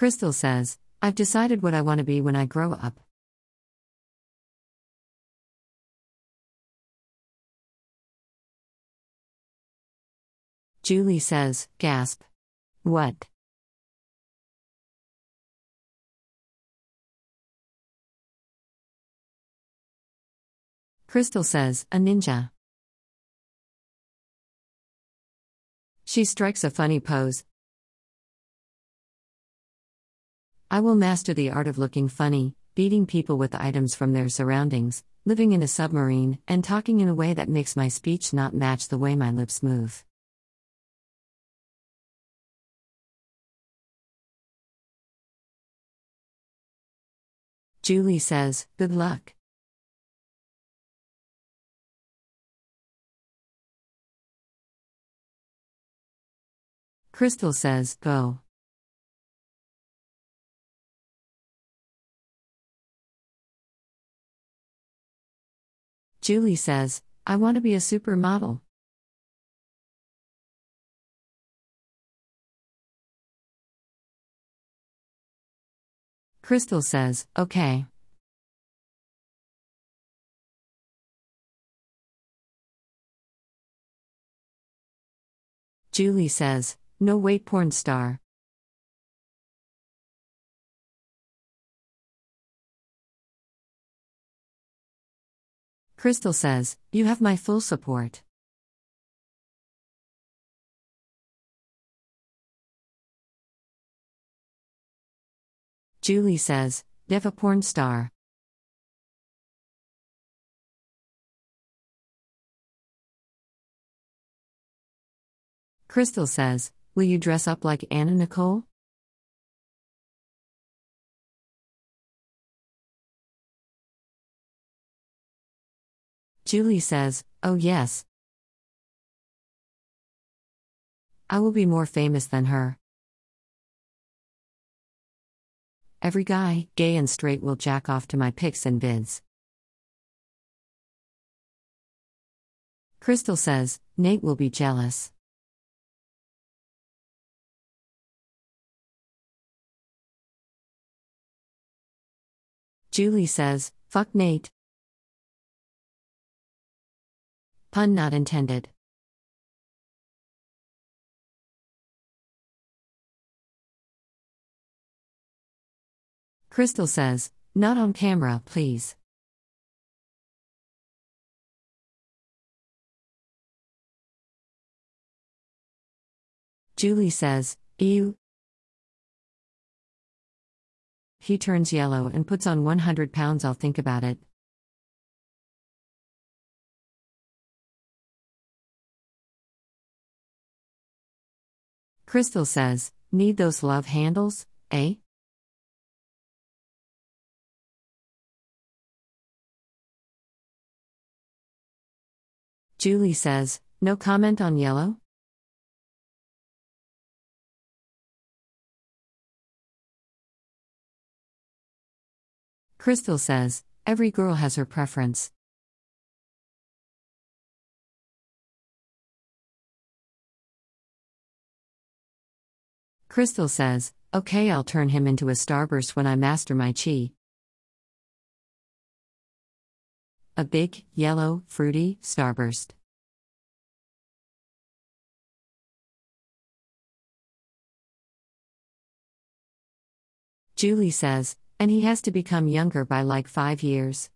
Crystal says, I've decided what I want to be when I grow up. Julie says, gasp. What? Crystal says, a ninja. She strikes a funny pose. I will master the art of looking funny, beating people with items from their surroundings, living in a submarine, and talking in a way that makes my speech not match the way my lips move. Julie says, Good luck. Crystal says, Go. Julie says, I want to be a supermodel. Crystal says, Okay. Julie says, No wait, porn star. Crystal says, You have my full support. Julie says, Dev a porn star. Crystal says, Will you dress up like Anna Nicole? Julie says, Oh yes. I will be more famous than her. Every guy, gay and straight, will jack off to my pics and vids. Crystal says, Nate will be jealous. Julie says, Fuck Nate. Pun not intended. Crystal says, Not on camera, please. Julie says, Ew. He turns yellow and puts on 100 pounds. I'll think about it. Crystal says, Need those love handles, eh? Julie says, No comment on yellow? Crystal says, Every girl has her preference. Crystal says, Okay, I'll turn him into a starburst when I master my chi. A big, yellow, fruity starburst. Julie says, and he has to become younger by like five years.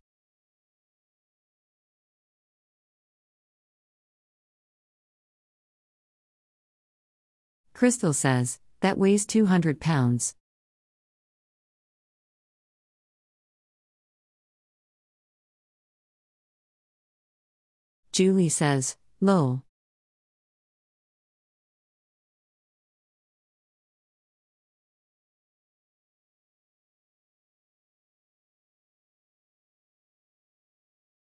Crystal says, that weighs 200 pounds. Julie says, lol.